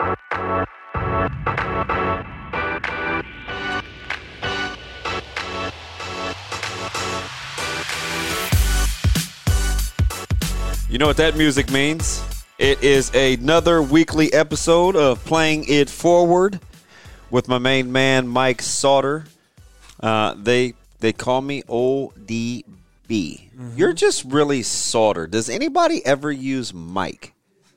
You know what that music means? It is another weekly episode of Playing It Forward with my main man Mike Sautter. Uh, they they call me ODB. Mm-hmm. You're just really Sautter. Does anybody ever use Mike,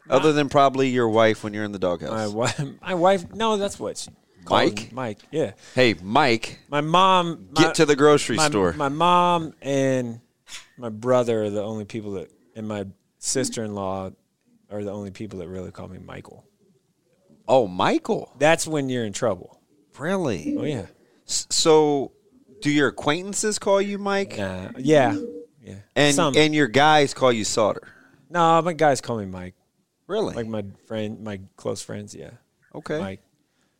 other than probably your wife when you're in the doghouse? My wife, my wife. No, that's what she called Mike? him. Mike. Yeah. Hey, Mike, My mom. get my- to the grocery my, store. My mom and my brother are the only people that, and my sister-in-law are the only people that really call me Michael. oh, Michael, That's when you're in trouble. really? Oh yeah. S- So, do your acquaintances call you Mike, yeah. Yeah. and Some. and your guys call you Sautter? no, my guys call me Mike. Really? Like my friend, my close friends. Yeah. okay. Mike.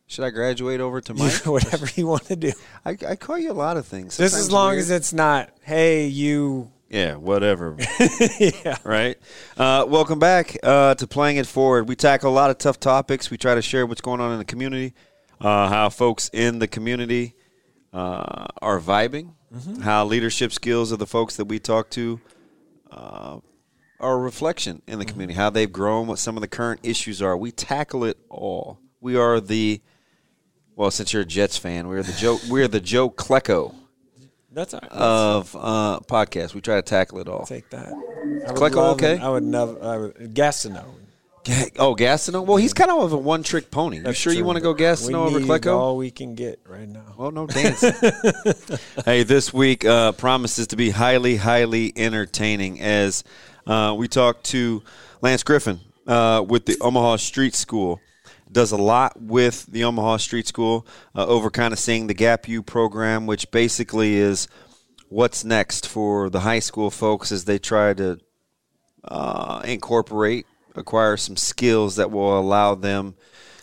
Should I graduate over to Mike? Whatever you want to do. I, I call you a lot of things. Just as long weird. as it's not, hey, you. yeah, whatever. yeah. right. Uh, welcome back uh, to playing it forward. We tackle a lot of tough topics. We try to share what's going on in the community, uh, how folks in the community uh, are vibing, how leadership skills of the folks that we talk to uh, are a reflection in the community, how they've grown, what some of the current issues are. We tackle it all. We are the well, since you're a Jets fan, we're the Joe. We're the Joe Klecko That's all right. of uh, podcast. We try to tackle it all. take that. I Klecko okay? I would never. I would Gastineau. Ga- Oh, Gastineau? Well, he's kind of a one trick pony. You That's sure you want to go Gastineau we over Klecko? All we can get right now. Well, no dancing. hey, this week uh, promises to be highly, highly entertaining as uh, we talked to Lance Griffin uh, with the Omaha Street School. Does a lot with the Omaha Street School uh, over kind of seeing the Gap U program, which basically is what's next for the high school folks as they try to uh, incorporate, acquire some skills that will allow them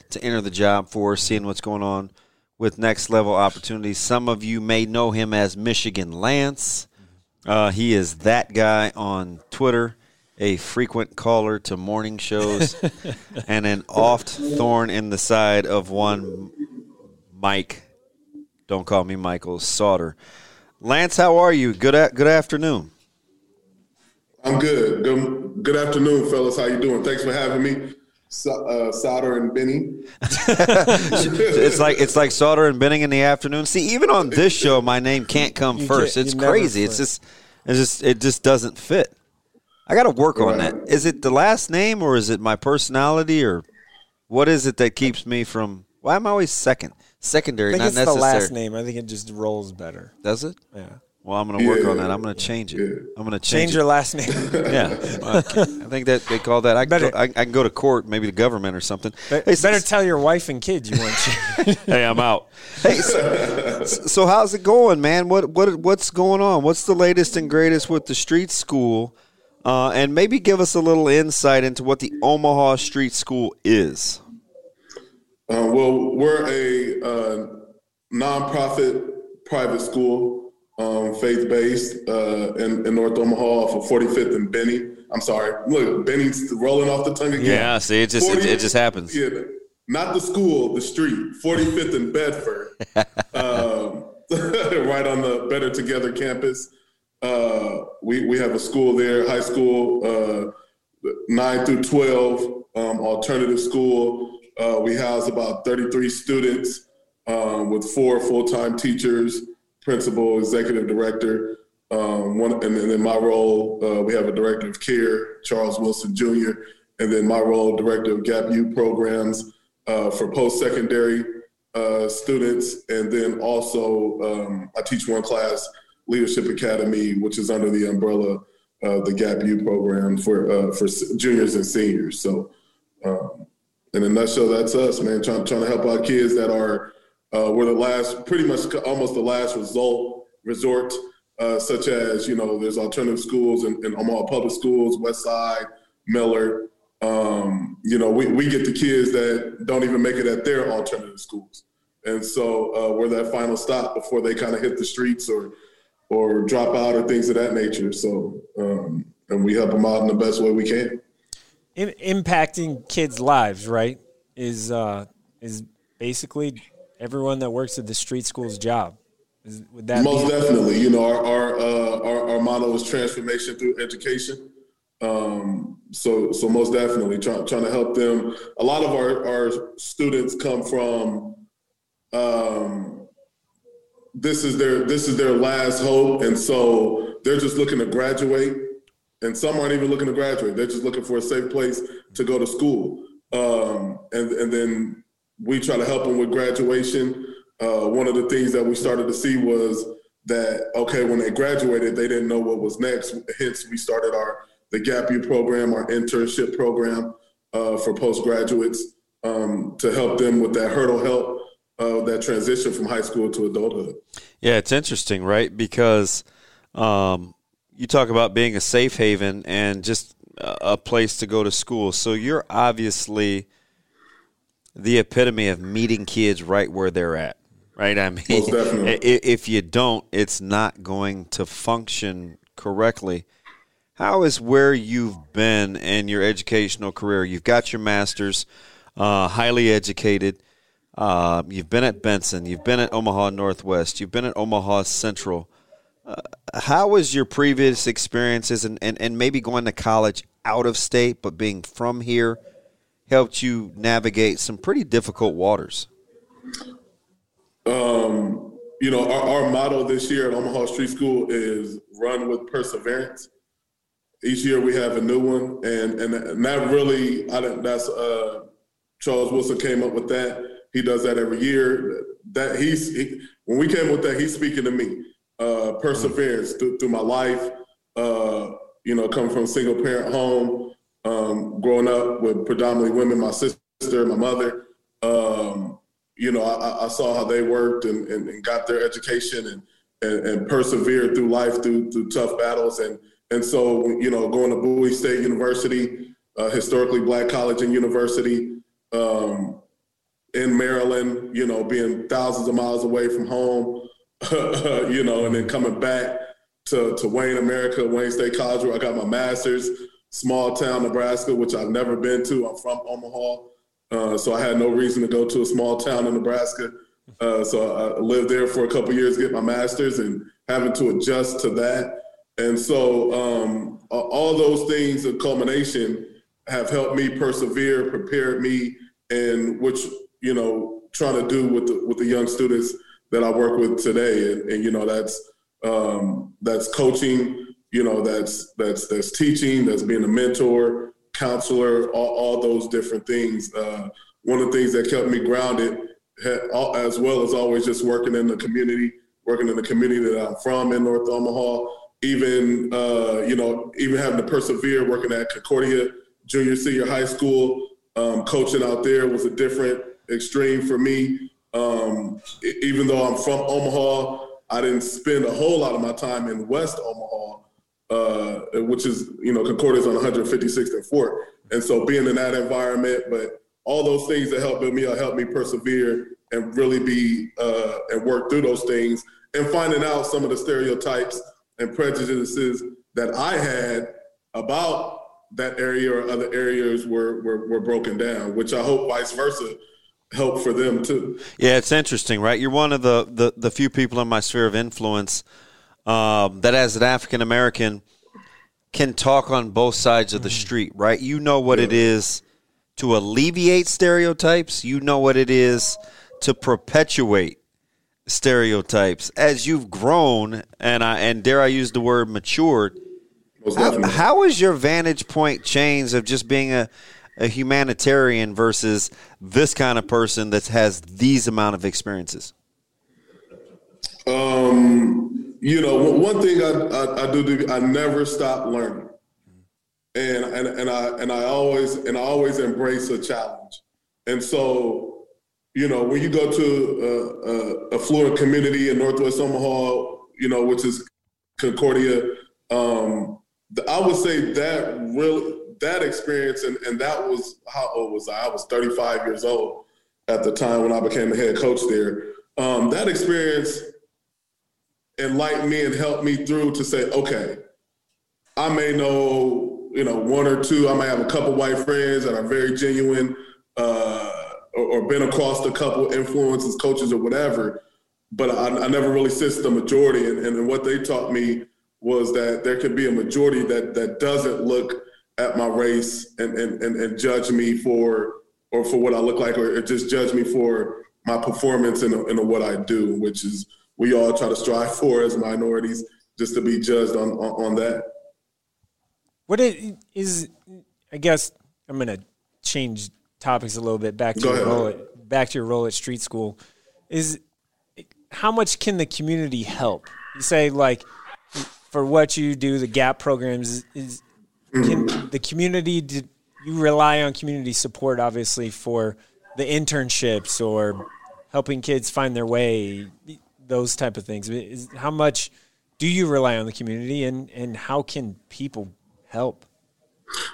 to enter the job force, seeing what's going on with next level opportunities. Some of you may know him as Michigan Lance. Uh, he is that guy on Twitter, a frequent caller to morning shows, and an oft thorn in the side of one Mike. Don't call me Michael Sautter. Lance, how are you? Good a- good afternoon. I'm good. Good, good afternoon, fellas. How you doing? Thanks for having me, so, uh, Sautter and Benny. it's like it's like Sautter and Benning in the afternoon. See, even on this show, my name can't come You first. can't- It's crazy. It's just, it's just, it just doesn't fit. I got to work on that. Is it the last name or is it my personality or what is it that keeps me from? Why am I always second? Secondary, I think not it's necessary. the last name. I think it just rolls better. Does it? Yeah. Well, I'm going to work on that. I'm going to change it. Yeah. I'm going to Change change, your last name. Yeah, I think that they call that. I can, Better- go, I, I can go to court, maybe the government or something. Hey, Better s- tell your wife and kids you want change. hey, I'm out. Hey, so, so how's it going, man? What what what's going on? What's the latest and greatest with the street school? Uh, and maybe give us a little insight into what the Omaha Street School is. Uh, well, we're a uh, nonprofit private school, um, faith based uh, in, in North Omaha for 45th and Benny. I'm sorry. Look, Benny's rolling off the tongue again. Yeah, see, it just it, it just happens. Yeah, not the school, the street, 45th and Bedford, um, right on the Better Together campus. Uh, we we have a school there, high school, uh, nine through 12, um, alternative school. Uh, we house about 33 students um, with four full-time teachers, principal, executive director. Um, one, and then in my role, uh, we have a director of care, Charles Wilson Jr., and then my role, director of Gap U programs uh, for post-secondary uh, students, and then also um, I teach one class, Leadership Academy, which is under the umbrella of the Gap U program for uh, for juniors and seniors. So um, in a nutshell, that's us, man. Trying trying to help our kids that are uh, we're the last, pretty much almost the last result resort, uh, such as you know, there's alternative schools in, in Omaha Public Schools, West Side, Millard. Um, you know, we, we get the kids that don't even make it at their alternative schools, and so uh, we're that final stop before they kind of hit the streets or or drop out or things of that nature. So, um, and we help them out in the best way we can. In, impacting kids' lives, right? Is uh, is basically everyone that works at the street school's job. Is, would that most definitely? You know, our our, uh, our, our motto is transformation through education. Um, so so most definitely trying trying to help them. A lot of our our students come from. Um, this is their this is their last hope, and so they're just looking to graduate. And some aren't even looking to graduate; they're just looking for a safe place to go to school. Um, and and then we try to help them with graduation. Uh, one of the things that we started to see was that okay, when they graduated, they didn't know what was next. Hence, we started our the Gap U program, our internship program uh, for postgraduates um, to help them with that hurdle help uh, that transition from high school to adulthood. Yeah, it's interesting, right? Because um, you talk about being a safe haven and just a place to go to school. So you're obviously the epitome of meeting kids right where they're at, right? I mean, if you don't, it's not going to function correctly. How is where you've been in your educational career? You've got your master's, uh, highly educated. Uh, you've been at Benson. You've been at Omaha Northwest. You've been at Omaha Central. Uh, how was your previous experiences and, and, and maybe going to college out of state, but being from here helped you navigate some pretty difficult waters? Um, you know, our, our motto this year at Omaha Street School is run with perseverance. Each year we have a new one, and and that really, I didn't. That's uh, Charles Wilson came up with that he does that every year. That he's he, when we came with that, he's speaking to me. Uh, perseverance through, through, my life. Uh, you know, coming from a single parent home, um, growing up with predominantly women, my sister, my mother. Um, you know, I, I, saw how they worked and, and, and got their education and, and, and, persevered through life through through tough battles. And and so, you know, going to Bowie State University, uh, historically black college and university. Um, in Maryland, you know, being thousands of miles away from home, you know, and then coming back to, to Wayne, America, Wayne State College, where I got my master's, small town Nebraska, which I've never been to. I'm from Omaha. Uh, so I had no reason to go to a small town in Nebraska. Uh, so I lived there for a couple years, get my master's, and having to adjust to that. And so um, all those things, a culmination, have helped me persevere, prepared me, and which you know, trying to do with the, with the young students that I work with today. And, and you know, that's, um, that's coaching, you know, that's, that's, that's teaching, that's being a mentor, counselor, all, all those different things. Uh, one of the things that kept me grounded as well as always just working in the community, working in the community that I'm from in North Omaha, even, uh, you know, even having to persevere working at Concordia Junior Senior High School, um, coaching out there was a different extreme for me. Um, even though I'm from Omaha, I didn't spend a whole lot of my time in West Omaha, uh, which is, you know, Concordia's on 156th and Fort. And so being in that environment, but all those things that helped me, helped me persevere and really be, uh, and work through those things and finding out some of the stereotypes and prejudices that I had about that area or other areas were, were, were broken down, which I hope vice versa help for them too. Yeah, it's interesting, right? You're one of the the, the few people in my sphere of influence um, that, as an African American, can talk on both sides of the mm-hmm. street, right? You know what yeah. it is to alleviate stereotypes. You know what it is to perpetuate stereotypes. As you've grown, and I and dare I use the word matured. How, how has your vantage point changed of just being a a humanitarian versus this kind of person that has these amount of experiences? Um, you know, one thing I, I, I do, I never stop learning. and and and I and I always and I always embrace a challenge. And so, you know, when you go to a, a, community in Northwest Omaha, you know, which is Concordia, um, I would say that really that experience and, and that was how old was I? I was 35 years old at the time when I became the head coach there. Um, that experience enlightened me and help me through to say, okay, I may know, you know, one or two, I might have a couple white friends that are very genuine, uh, or, or, been across a couple influences, coaches, or whatever. But I, I never really sensed the majority. And, and what they taught me was that there could be a majority that that doesn't look at my race and and, and, and judge me for or for what I look like, or just judge me for my performance and, and what I do, which is we all try to strive for as minorities, just to be judged on on, on that. What it is, I guess I'm going to change topics a little bit back to your role at, back to your role at Street School. Is how much can the community help? You say like for what you do, the GAP programs is can mm-hmm. the community did you rely on community support obviously for the internships or helping kids find their way those type of things is, how much do you rely on the community and and how can people help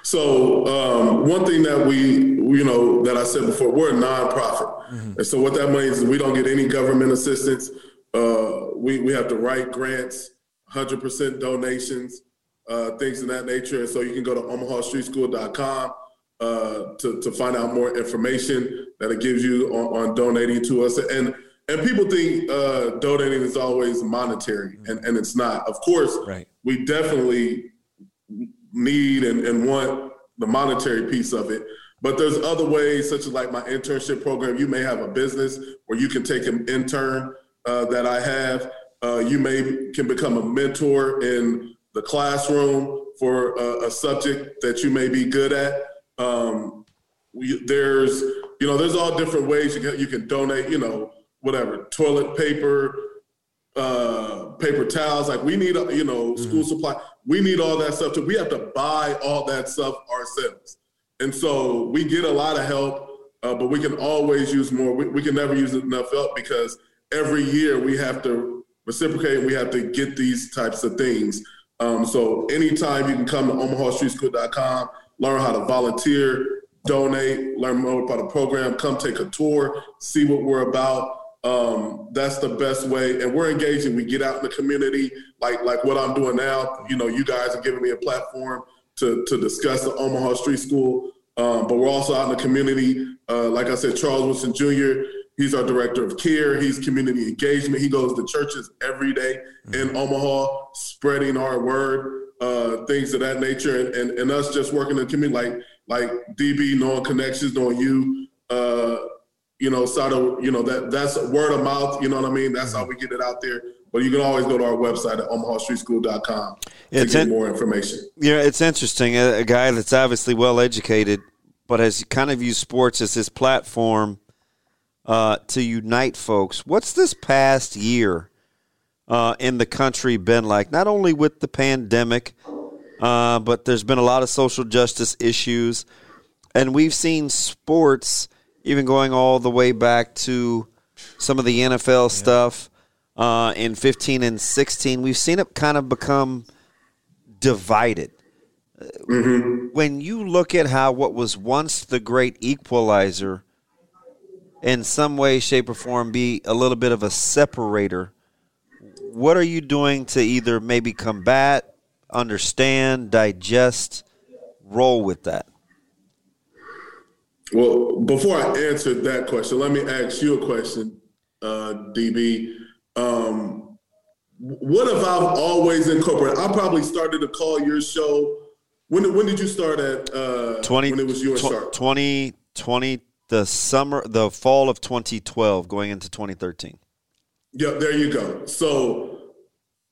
so um, one thing that we you know that i said before we're a nonprofit mm-hmm. and so what that means is we don't get any government assistance uh, we, we have to write grants 100% donations uh, things of that nature. And so you can go to omahastreetschool.com uh, to, to find out more information that it gives you on, on donating to us. And and people think uh, donating is always monetary, and, and it's not. Of course, right. we definitely need and, and want the monetary piece of it. But there's other ways, such as like my internship program. You may have a business where you can take an intern uh, that I have. Uh, you may can become a mentor in the classroom for a, a subject that you may be good at. Um, we, there's, you know, there's all different ways you can, you can donate, you know, whatever, toilet paper, uh, paper towels. Like we need, you know, mm-hmm. school supply. We need all that stuff too. We have to buy all that stuff ourselves. And so we get a lot of help, uh, but we can always use more. We, we can never use enough help because every year we have to reciprocate. We have to get these types of things. Um, so anytime you can come to omahastreetschool.com, learn how to volunteer, donate, learn more about the program, come take a tour, see what we're about. Um, that's the best way. And we're engaging. We get out in the community, like like what I'm doing now. You know, you guys are giving me a platform to to discuss the Omaha Street School. Um, but we're also out in the community. Uh, like I said, Charles Wilson Jr. He's our director of care. He's community engagement. He goes to churches every day in Omaha, spreading our word, uh, things of that nature, and, and, and us just working in the community, like like DB, knowing connections, knowing you, uh, you know, sort of, you know, that that's word of mouth. You know what I mean? That's how we get it out there. But you can always go to our website at omahastreetschool.com to it's get in, more information. Yeah, it's interesting. A, a guy that's obviously well educated, but has kind of used sports as his platform uh, to unite folks. What's this past year uh, in the country been like? Not only with the pandemic, uh, but there's been a lot of social justice issues, and we've seen sports even going all the way back to some of the NFL yeah. stuff uh, in 15 and 16. We've seen it kind of become divided. Mm-hmm. When you look at how what was once the great equalizer in some way, shape, or form be a little bit of a separator, what are you doing to either maybe combat, understand, digest, roll with that? Well, before I answer that question, let me ask you a question, uh, DB. Um, what have I always incorporated? I probably started to call your show. When, when did you start at? Uh, 20, when it was your start? 20, 20 the summer, the fall of 2012, going into 2013. Yeah, there you go. So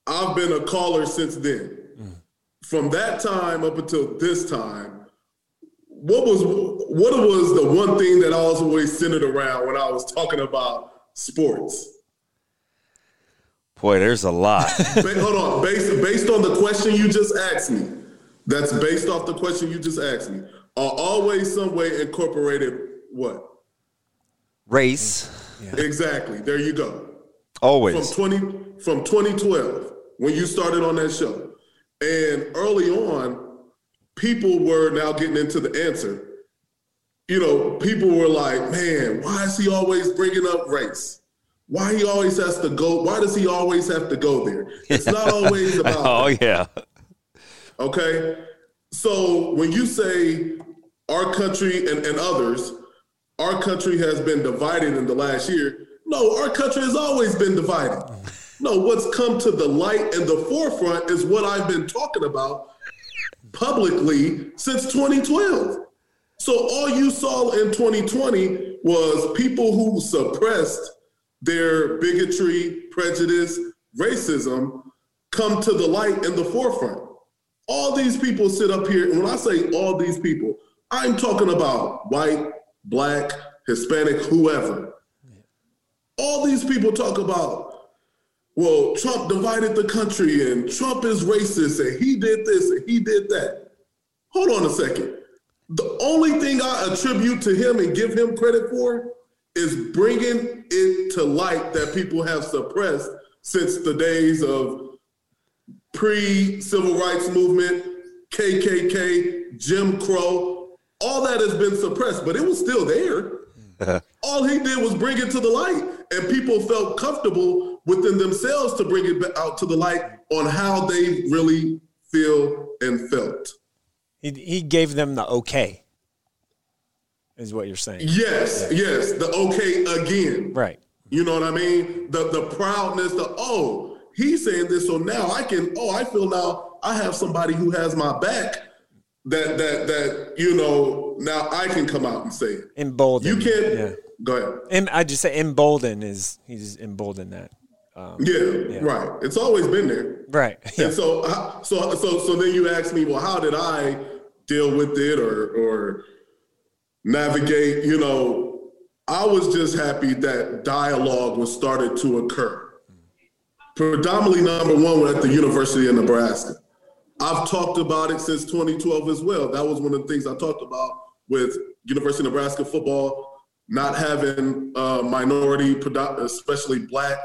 I've been a caller since then. Mm. From that time up until this time, what was what was the one thing that I was always centered around when I was talking about sports? Boy, there's a lot. Hold on, based based on the question you just asked me, That's based off the question you just asked me. Are always some way incorporated what? Race. Yeah. Exactly. There you go. Always. From 20 from 2012 when you started on that show. And early on, people were now getting into the answer. You know, people were like, "Man, why is he always bringing up race? Why he always has to go? Why does he always have to go there? It's not always about." oh yeah. Okay. So when you say our country and, and others, our country has been divided in the last year. No, our country has always been divided. No, what's come to the light and the forefront is what I've been talking about publicly since 2012. So all you saw in 2020 was people who suppressed their bigotry, prejudice, racism come to the light in the forefront. All these people sit up here, and when I say all these people, I'm talking about white, black, Hispanic, whoever. All these people talk about, well, Trump divided the country and Trump is racist and he did this and he did that. Hold on a second. The only thing I attribute to him and give him credit for is bringing it to light that people have suppressed since the days of pre civil rights movement, KKK, Jim Crow. All that has been suppressed, but it was still there. All he did was bring it to the light, and people felt comfortable within themselves to bring it out to the light on how they really feel and felt. He, he gave them the okay, is what you're saying. Yes, yeah. yes, the okay again. Right. You know what I mean? The the proudness, the oh, he's saying this, so now I can, oh, I feel now I have somebody who has my back that that that you know now I can come out and say it. Embolden. You can't. Yeah. Go ahead. And I just say embolden is he's emboldened that. Um, yeah, yeah, right. It's always been there. Right. Yeah. And so, so, so, so then you ask me, well, how did I deal with it or or navigate? You know, I was just happy that dialogue was started to occur. Predominantly, number one, at the University of Nebraska. I've talked about it since 2012 as well. That was one of the things I talked about with University of Nebraska football not having uh, minority, especially black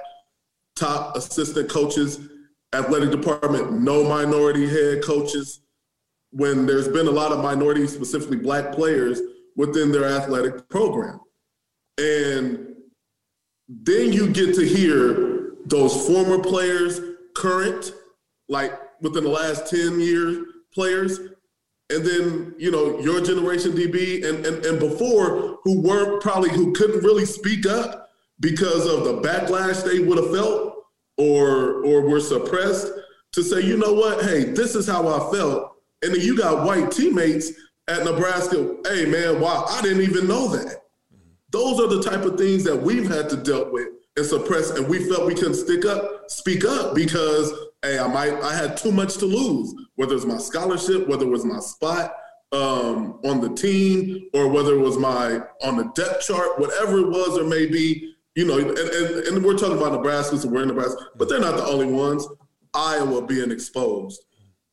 top assistant coaches, athletic department, no minority head coaches. When there's been a lot of minority, specifically black players within their athletic program. And then you get to hear those former players, current, like within the last 10 years players, and then, you know, your generation DB and, and, and before who weren't probably, who couldn't really speak up because of the backlash they would have felt or or were suppressed to say, you know what, hey, this is how I felt. And then you got white teammates at Nebraska, hey man, wow, I didn't even know that. Those are the type of things that we've had to deal with and suppress, and we felt we couldn't stick up, speak up because hey, I might I had too much to lose, whether it's my scholarship, whether it was my spot um, on the team, or whether it was my on the depth chart, whatever it was or may be, you know, and, and, and we're talking about Nebraska, so we're in Nebraska, but they're not the only ones. Iowa being exposed,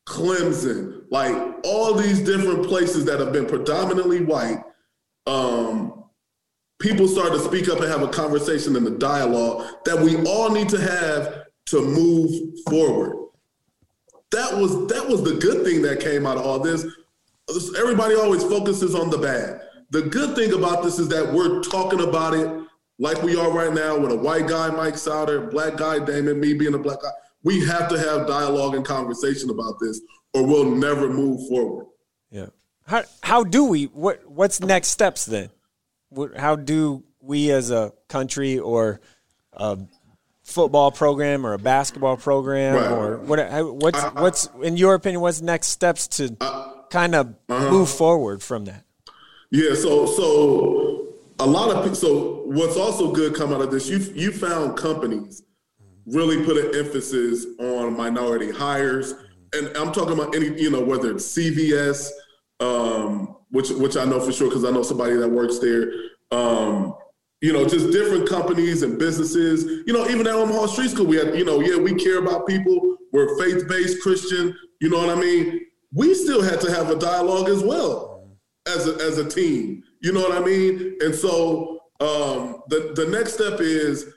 Clemson, like all these different places that have been predominantly white. Um, people start to speak up and have a conversation and a dialogue that we all need to have to move forward. That was that was the good thing that came out of all this. Everybody always focuses on the bad. The good thing about this is that we're talking about it like we are right now with a white guy, Mike Sautter, black guy, Damon, me being a black guy. We have to have dialogue and conversation about this, or we'll never move forward. Yeah. How how do we? What what's next steps then? How do we as a country or a football program or a basketball program right. or what? What's I, I, what's in your opinion? What's next steps to kind of uh-huh. move forward from that? Yeah. So so a lot of. So what's also good come out of this? You you found companies really put an emphasis on minority hires, and I'm talking about any you know whether it's CVS, um, which which I know for sure because I know somebody that works there. Um, you know, just different companies and businesses. You know, even at Omaha Street School, we had, you know, yeah, we care about people. We're faith based Christian. You know what I mean? we still had to have a dialogue as well as a, as a team. You know what I mean? And so um, the the next step is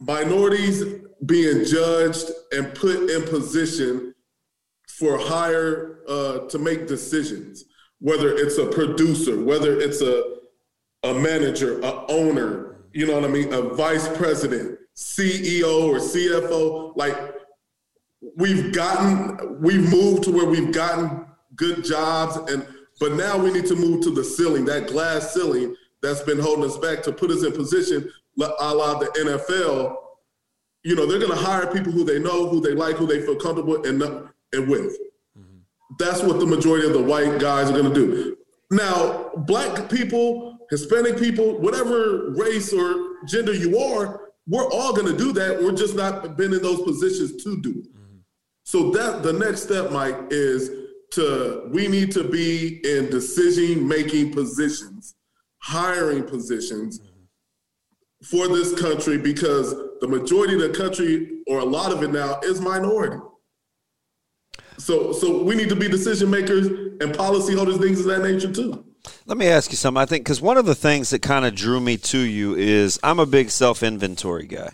minorities being judged and put in position for higher uh, to make decisions, whether it's a producer, whether it's a a manager, a owner, you know what I mean, a vice president, CEO or CFO. Like we've gotten, we've moved to where we've gotten good jobs, and but now we need to move to the ceiling, that glass ceiling that's been holding us back to put us in position, a la the NFL. You know, they're going to hire people who they know, who they like, who they feel comfortable and and with. Mm-hmm. That's what the majority of the white guys are going to do. Now, black people, Hispanic people, whatever race or gender you are, we're all going to do that. We're just not been in those positions to do it. Mm-hmm. So that the next step, Mike, is to we need to be in decision making positions, hiring positions for this country because the majority of the country, or a lot of it now, is minority. So, so we need to be decision makers and policyholders, things of that nature too. Let me ask you something. I think because one of the things that kind of drew me to you is I'm a big self inventory guy.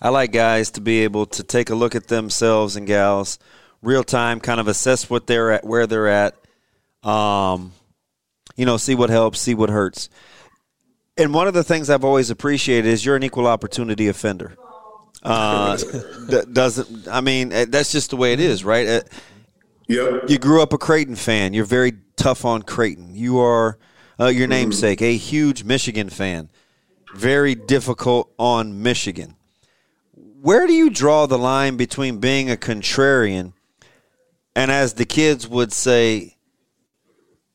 I like guys to be able to take a look at themselves and gals real time, kind of assess what they're at, where they're at. Um, you know, see what helps, see what hurts. And one of the things I've always appreciated is you're an equal opportunity offender. Uh, doesn't I mean eh, that's just the way it is, right? Eh, yeah. You grew up a Creighton fan. You're very tough on Creighton. You are uh, your namesake, a huge Michigan fan. Very difficult on Michigan. Where do you draw the line between being a contrarian and, as the kids would say,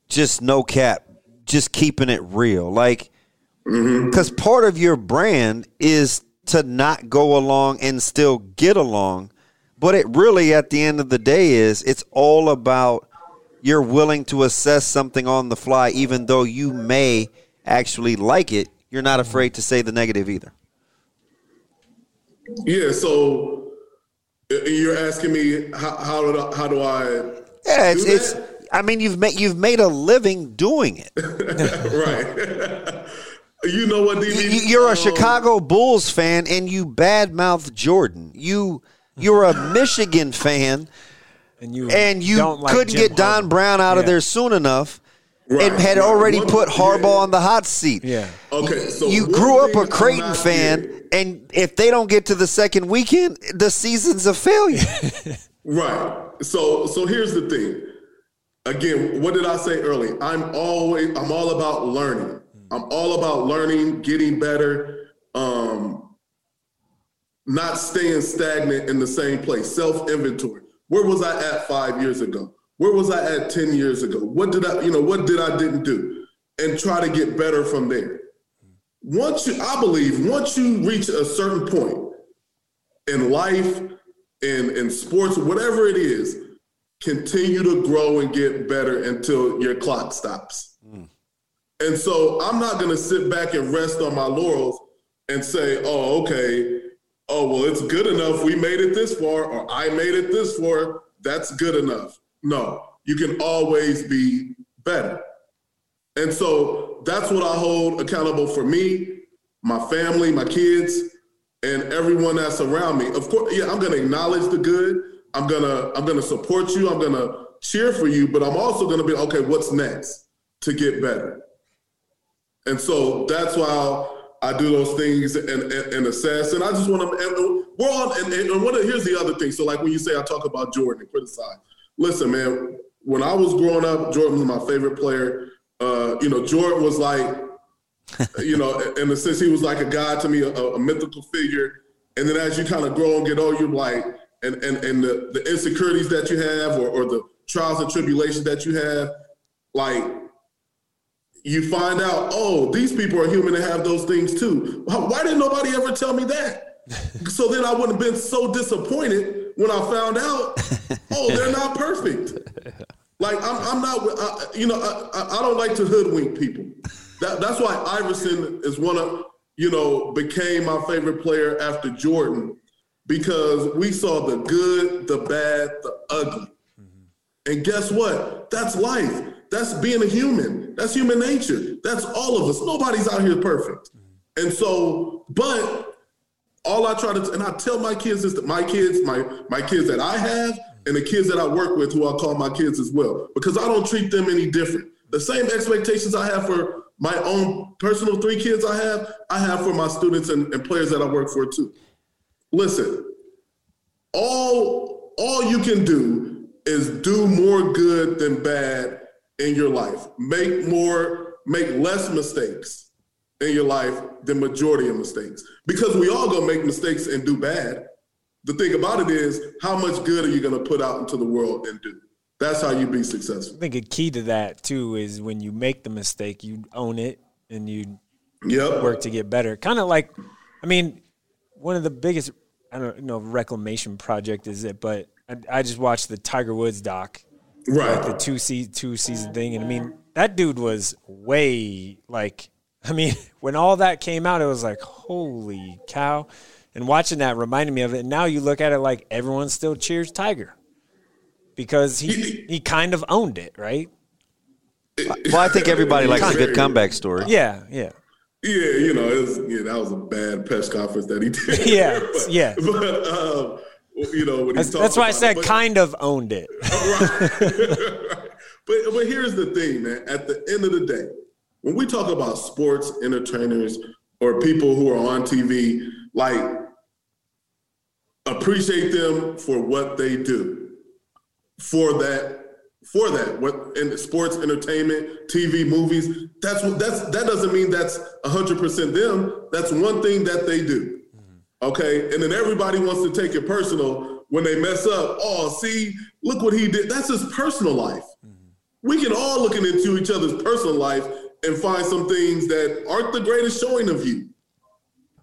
just no cap, just keeping it real? Like, because mm-hmm. part of your brand is to not go along and still get along. But it really, at the end of the day, is it's all about you're willing to assess something on the fly, even though you may actually like it. You're not afraid to say the negative either. Yeah. So you're asking me how how do, I, how do I? Yeah, it's, it's I mean, you've made you've made a living doing it. right. You know what, DB? You're a um, Chicago Bulls fan and you badmouth Jordan. You you're a Michigan fan and you and you like couldn't Jim get Don Brown out yeah. of there soon enough. Right, and had right. already One, put Harbaugh yeah. on the hot seat. Yeah. Okay. So you grew up a Creighton fan, and if they don't get to the second weekend, the season's a failure. right. So so here's the thing. Again, what did I say early? I'm always I'm all about learning. I'm all about learning, getting better, um, not staying stagnant in the same place. Self inventory. Where was I at five years ago? Where was I at ten years ago? What did I, you know, what did I didn't do, and try to get better from there. Once you, I believe, once you reach a certain point in life, in in sports, whatever it is, continue to grow and get better until your clock stops. Hmm. And so I'm not going to sit back and rest on my laurels and say, oh, okay, oh, well, it's good enough. We made it this far, or I made it this far. That's good enough. No, you can always be better. And so that's what I hold accountable for me, my family, my kids, and everyone that's around me. Of course, yeah, I'm going to acknowledge the good. I'm going to I'm going to support you. I'm going to cheer for you, but I'm also going to be okay, what's next to get better? And so that's why I do those things and, and, and assess. And I just want to, and we're on, and, and what, here's the other thing. So, like when you say I talk about Jordan and criticize, listen, man, when I was growing up, Jordan was my favorite player. Uh, you know, Jordan was like, you know, in the sense he was like a god to me, a, a mythical figure. And then as you kind of grow and get older, you're like, and and, and the, the insecurities that you have or, or the trials and tribulations that you have, like you find out, oh, these people are human and have those things too. Why didn't nobody ever tell me that? so then I wouldn't have been so disappointed when I found out, oh, they're not perfect. Like I'm, I'm not, I, you know, I, I don't like to hoodwink people. That, that's why Iverson is one of, you know, became my favorite player after Jordan because we saw the good, the bad, the ugly. And guess what? That's life. That's being a human. That's human nature. That's all of us. Nobody's out here perfect. And so, but all I try to, and I tell my kids is that my kids, my my kids that I have, and the kids that I work with, who I call my kids as well, because I don't treat them any different. The same expectations I have for my own personal three kids I have, I have for my students and, and players that I work for too. Listen, all all you can do is do more good than bad in your life. Make more, make less mistakes in your life than majority of mistakes. Because we all gonna make mistakes and do bad. The thing about it is, how much good are you gonna put out into the world and do? That's how you be successful. I think a key to that too is when you make the mistake, you own it and you yep. work to get better. Kind of like, I mean, one of the biggest, I don't know, reclamation project is it, but I, I just watched the Tiger Woods doc, right? Like the two se- two season thing, and I mean that dude was way like, I mean, when all that came out, it was like, holy cow! And watching that reminded me of it. And now you look at it like everyone still cheers Tiger because he he kind of owned it, right? Well, I think everybody likes a good comeback story. Yeah, yeah. Yeah, you know, it was, yeah, that was a bad press conference that he did. Yeah, yeah. But um, you know, when that's, that's why I said it, but, kind of owned it. right. but but here's the thing, man. At the end of the day, when we talk about sports entertainers or people who are on TV, like appreciate them for what they do. For that for that. What in sports, entertainment, TV, movies, that's what that's that doesn't mean that's hundred percent them. That's one thing that they do. Mm-hmm. Okay. And then everybody wants to take it personal when they mess up. Oh, see, look what he did. That's his personal life. Mm-hmm. We can all look into each other's personal life and find some things that aren't the greatest showing of you.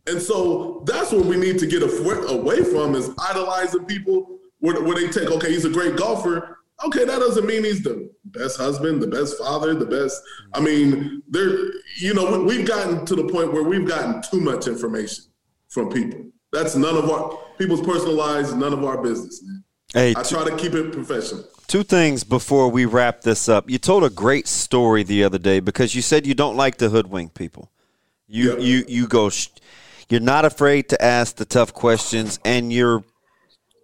And so that's what we need to get away from is idolizing people where, where they take, okay, he's a great golfer okay, that doesn't mean he's the best husband, the best father, the best. I mean, there, you know, we've gotten to the point where we've gotten too much information from people. That's none of our people's personal lives, none of our business, man. Hey, I try to keep it professional. Two things before we wrap this up. You told a great story the other day because you said you don't like to hoodwink people. You you you go. You're not afraid to ask the tough questions, and you're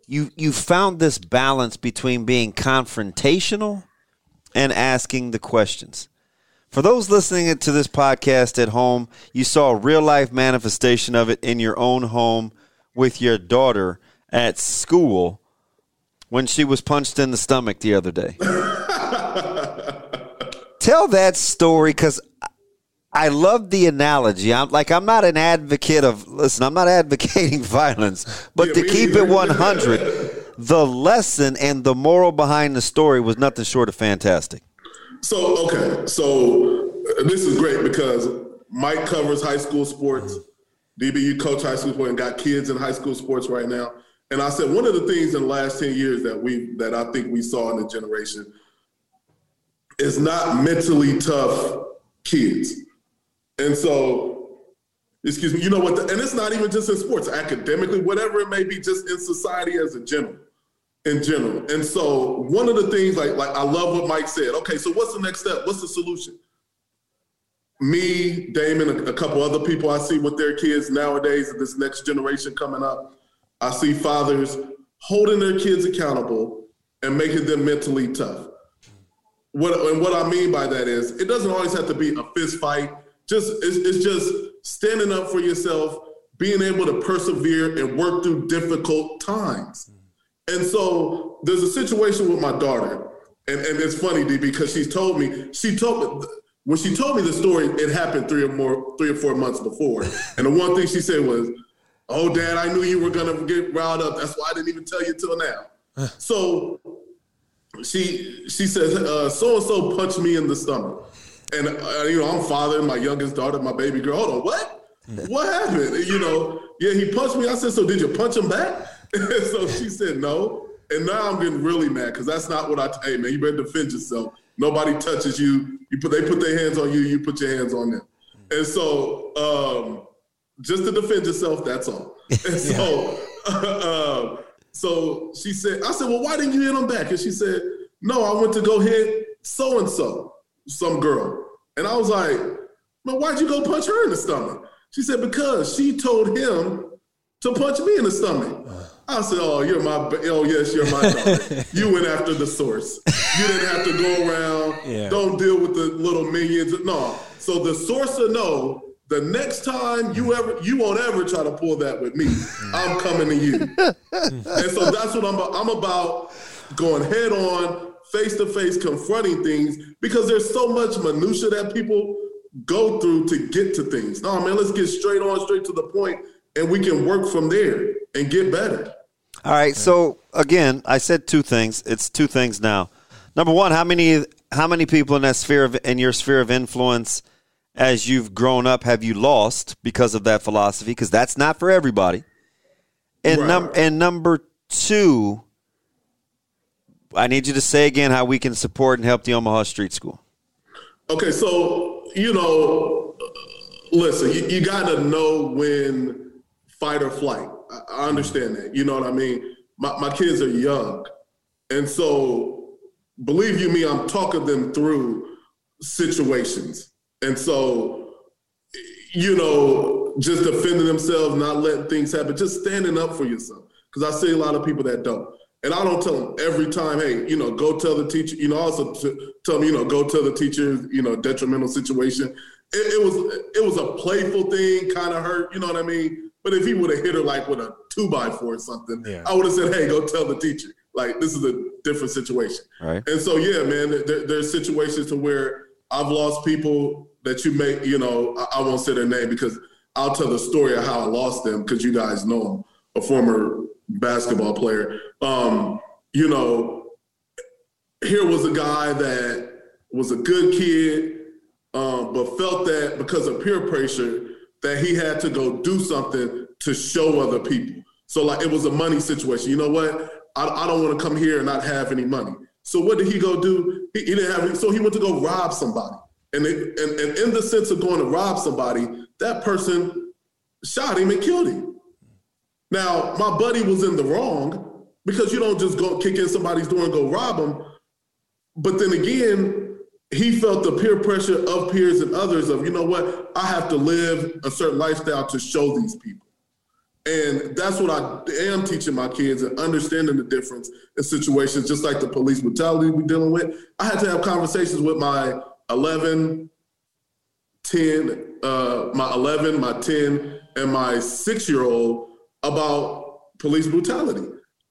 you you found this balance between being confrontational and asking the questions. For those listening to this podcast at home, you saw a real life manifestation of it in your own home with your daughter at school when she was punched in the stomach the other day. Tell that story because I love the analogy. I'm like I'm not an advocate of listen, I'm not advocating violence, but yeah, to keep either. it 100, the lesson and the moral behind the story was nothing short of fantastic. So, okay. So uh, this is great because Mike covers high school sports. Mm-hmm. DBU coach high school sports and got kids in high school sports right now. And I said one of the things in the last 10 years that we that I think we saw in the generation is not mentally tough kids and so, excuse me, you know what? The, and it's not even just in sports, academically, whatever it may be, just in society as a general, in general. And so, one of the things, like, like I love what Mike said. Okay, so what's the next step? What's the solution? Me, Damon, a, a couple other people I see with their kids nowadays, this next generation coming up. I see fathers holding their kids accountable and making them mentally tough. What and what I mean by that is, it doesn't always have to be a fist fight just it's, it's just standing up for yourself, being able to persevere and work through difficult times. And so there's a situation with my daughter, and, and it's funny, D, because she's told me, she told me, when she told me the story, it happened three or more, three or four months before. And the one thing she said was, "Oh, Dad, I knew you were gonna get riled up. That's why I didn't even tell you till now." so she she says, "So and so punched me in the stomach." And uh, you know, I'm fathering my youngest daughter, my baby girl. Hold on, what? What happened? You know, yeah, he punched me. I said, so did you punch him back? so she said no. And now I'm getting really mad because that's not what I. T- hey man, you better defend yourself. Nobody touches you. You put they put their hands on you. You put your hands on them. And so, um, just to defend yourself, that's all. And so, uh, so she said, I said, well, why didn't you hit him back? And she said, No, I went to go hit so and so, some girl. And I was like, Man, why'd you go punch her in the stomach? She said, Because she told him to punch me in the stomach. I said, "Oh, you're my. Oh, yes, you're my daughter. you went after the source. You didn't have to go around. Yeah. Don't deal with the little minions. No. So the source will know. The next time you ever, you won't ever try to pull that with me. I'm coming to you. and so that's what I'm. About. I'm about going head on, face to face, confronting things because there's so much minutia that people go through to get to things. No, man, let's get straight on, straight to the point, and we can work from there and get better. All right. So again, I said two things. It's two things now. Number one, how many how many people in that sphere of in your sphere of influence, as you've grown up, have you lost because of that philosophy? Because that's not for everybody. And Right. num and number two, I need you to say again how we can support and help the Omaha Street School. Okay, so you know, listen, you, you got to know when fight or flight. I, I understand that. You know what I mean? My, my kids are young, and so believe you me, I'm talking them through situations, and so you know, just defending themselves, not letting things happen, just standing up for yourself. Because I see a lot of people that don't. And I don't tell them every time, hey, you know, go tell the teacher, you know, also t- tell them, you know, go tell the teacher, you know, detrimental situation. It, it was it was a playful thing, kind of hurt, you know what I mean? But if he would have hit her like with a two by four or something, Yeah. I would have said, hey, go tell the teacher. Like this is a different situation. Right. And so, yeah, man, there, there's situations to where I've lost people that you may, you know, I, I won't say their name because I'll tell the story of how I lost them because you guys know them, a former basketball player. Um, you know, here was a guy that was a good kid, um, but felt that because of peer pressure that he had to go do something to show other people. So like it was a money situation. You know what? I, I don't want to come here and not have any money. So what did he go do? He, he didn't have any, so he went to go rob somebody. And, it, and and in the sense of going to rob somebody, that person shot him and killed him. Now, my buddy was in the wrong because you don't just go kick in somebody's door and go rob them. But then again, he felt the peer pressure of peers and others of, you know what, I have to live a certain lifestyle to show these people. And that's what I am teaching my kids and understanding the difference in situations, just like the police brutality we're dealing with. I had to have conversations with my 11, 10, uh, my 11, my 10, and my six year old about police brutality.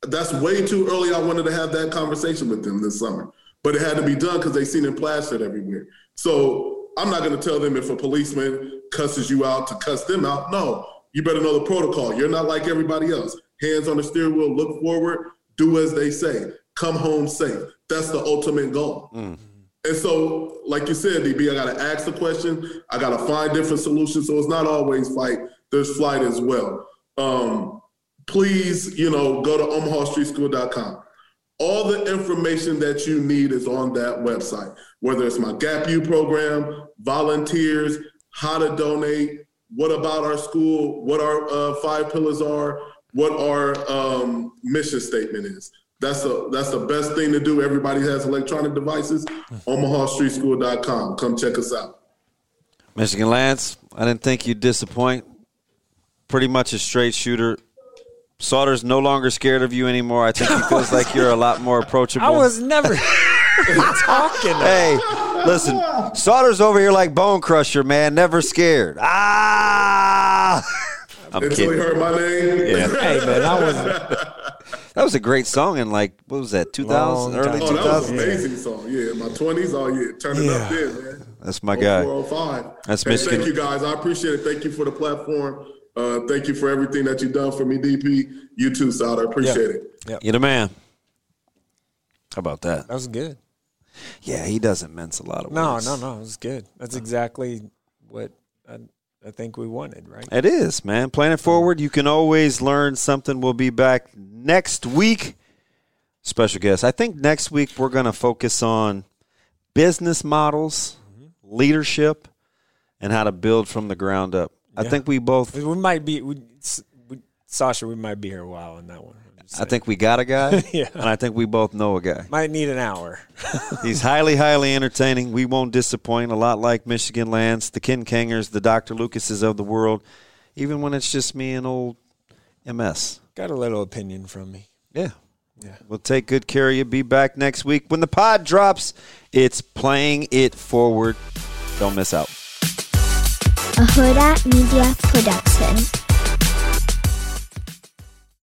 That's way too early. I wanted to have that conversation with them this summer, but it had to be done because they seen it plastered everywhere. So I'm not going to tell them if a policeman cusses you out to cuss them out. No, you better know the protocol. You're not like everybody else. Hands on the steering wheel, look forward, do as they say, come home safe. That's the ultimate goal. And so, like you said, DB, I got to ask the question. I got to find different solutions. So it's not always fight. There's flight as well. Um, please, you know, go to omahastreetschool.com. All the information that you need is on that website, whether it's my Gap U program, volunteers, how to donate, what about our school, what our uh, five pillars are, what our um, mission statement is. That's a that's the best thing to do. Everybody has electronic devices. OmahaStreetSchool.com. Come check us out. Michigan Lance, I didn't think you'd disappoint. Pretty much a straight shooter. Sautter's no longer scared of you anymore. I think he feels like you're a lot more approachable. I was never talking. Hey, listen, Sautter's over here like Bone Crusher, man. Never scared. Ah! I'm Until he kidding. heard my name. Yeah. Hey man, I was That was a great song in like, what was that, 2000, Long early time. Oh, that was 2000? an amazing song. Yeah, my twenties. Oh yeah, turn it up Yeah. then, man. That's my guy. 0405. That's Hey, Michigan. Thank you guys. I appreciate it. Thank you for the platform. Uh, thank you for everything that you've done for me, DB. You too, Sal. I appreciate it. Yeah, You're the man. How about that? that was good. Yeah, he doesn't mince a lot of No, words. no, no, it was good. That's exactly what I, I think we wanted, right? It is, man. Playing it forward. You can always learn something. We'll be back next week. Special guest. I think next week we're going to focus on business models, mm-hmm. leadership, and how to build from the ground up. I think we both. We might be, we, we, Sasha. We might be here a while on that one. I think we got a guy, Yeah. and I think we both know a guy. Might need an hour. He's highly, highly entertaining. We won't disappoint. A lot like Michigan Lance, the Ken Kangers, the Dr. Lucases of the world, even when it's just me and old MS. Got a little opinion from me. Yeah. Yeah. We'll take good care of you. Be back next week. When the pod drops, it's playing it forward. Don't miss out. A Hurrdat Media Production.